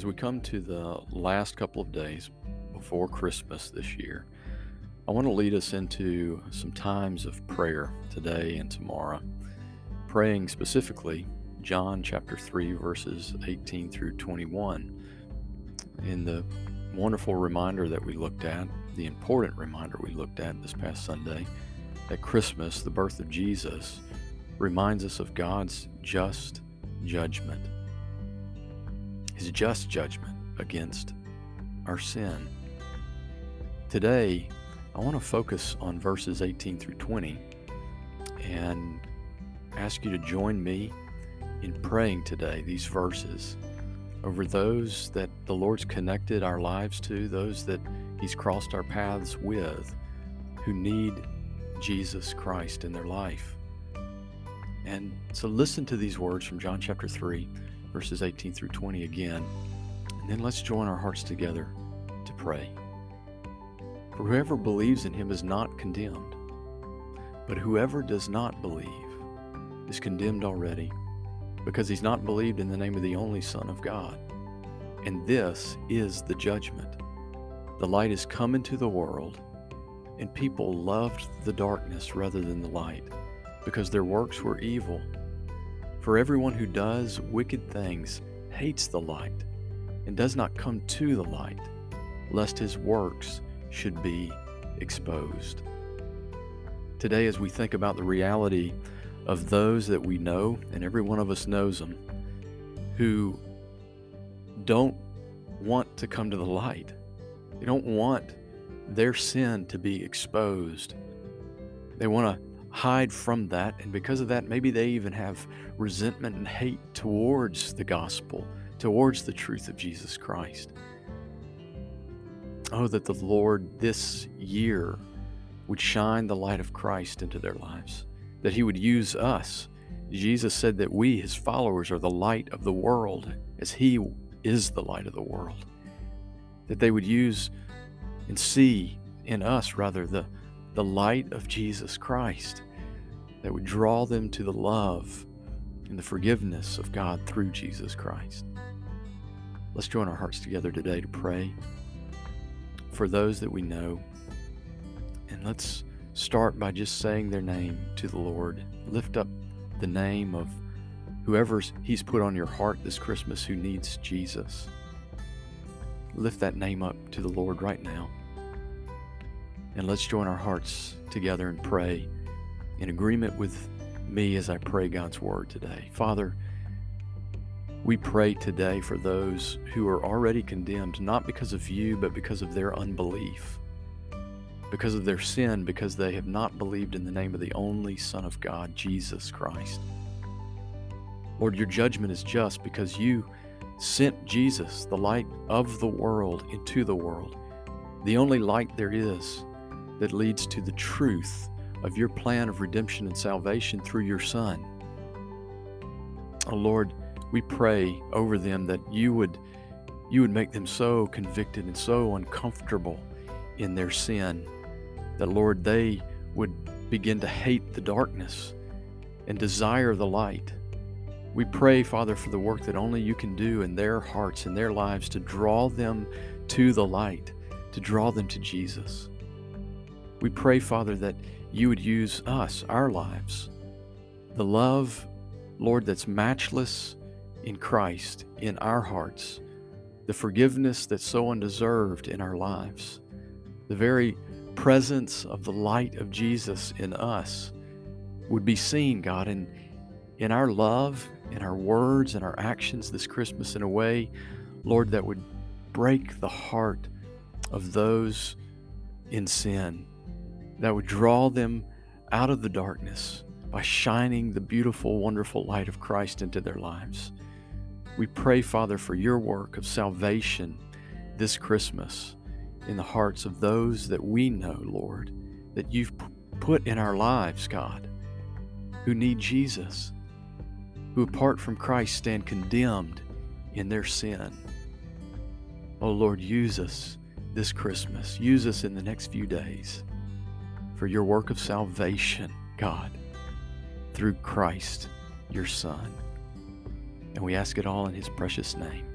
As we come to the last couple of days before Christmas this year, I want to lead us into some times of prayer today and tomorrow, praying specifically John chapter 3, verses 18 through 21. In the wonderful reminder that we looked at, the important reminder we looked at this past Sunday, that Christmas, the birth of Jesus, reminds us of God's just judgment his just judgment against our sin. Today, I want to focus on verses 18 through 20 and ask you to join me in praying today these verses over those that the Lord's connected our lives to, those that He's crossed our paths with, who need Jesus Christ in their life. And so listen to these words from John chapter 3, verses 18 through 20 again. And then let's join our hearts together to pray. For whoever believes in him is not condemned, but whoever does not believe is condemned already, because he's not believed in the name of the only Son of God. And this is the judgment. The light has come into the world, and people loved the darkness rather than the light, because their works were evil. For everyone who does wicked things hates the light and does not come to the light, lest his works should be exposed. Today, as we think about the reality of those that we know, and every one of us knows them, who don't want to come to the light, they don't want their sin to be exposed. They want to hide from that. And because of that, maybe they even have resentment and hate towards the gospel, towards the truth of Jesus Christ. Oh, that the Lord this year would shine the light of Christ into their lives, that He would use us. Jesus said that we, His followers, are the light of the world, as He is the light of the world. That they would use and see in us, rather, the the light of Jesus Christ that would draw them to the love and the forgiveness of God through Jesus Christ. Let's join our hearts together today to pray for those that we know. And let's start by just saying their name to the Lord. Lift up the name of whoever He's put on your heart this Christmas who needs Jesus. Lift that name up to the Lord right now. And let's join our hearts together and pray in agreement with me as I pray God's word today. Father, we pray today for those who are already condemned, not because of you, but because of their unbelief, because of their sin, because they have not believed in the name of the only Son of God, Jesus Christ. Lord, your judgment is just because you sent Jesus, the light of the world, into the world, the only light there is that leads to the truth of your plan of redemption and salvation through your Son. Oh Lord, we pray over them that you would you would make them so convicted and so uncomfortable in their sin that Lord they would begin to hate the darkness and desire the light. We pray, Father, for the work that only you can do in their hearts and their lives to draw them to the light, to draw them to Jesus. We pray, Father, that you would use us, our lives, the love, Lord, that's matchless in Christ in our hearts, the forgiveness that's so undeserved in our lives, the very presence of the light of Jesus in us would be seen, God, in, in our love, in our words, in our actions this Christmas in a way, Lord, that would break the heart of those in sin that would draw them out of the darkness by shining the beautiful, wonderful light of Christ into their lives. We pray, Father, for your work of salvation this Christmas in the hearts of those that we know, Lord, that you've put in our lives, God, who need Jesus, who apart from Christ stand condemned in their sin. Oh Lord, use us this Christmas. Use us in the next few days for your work of salvation, God, through Christ, your Son. And we ask it all in his precious name.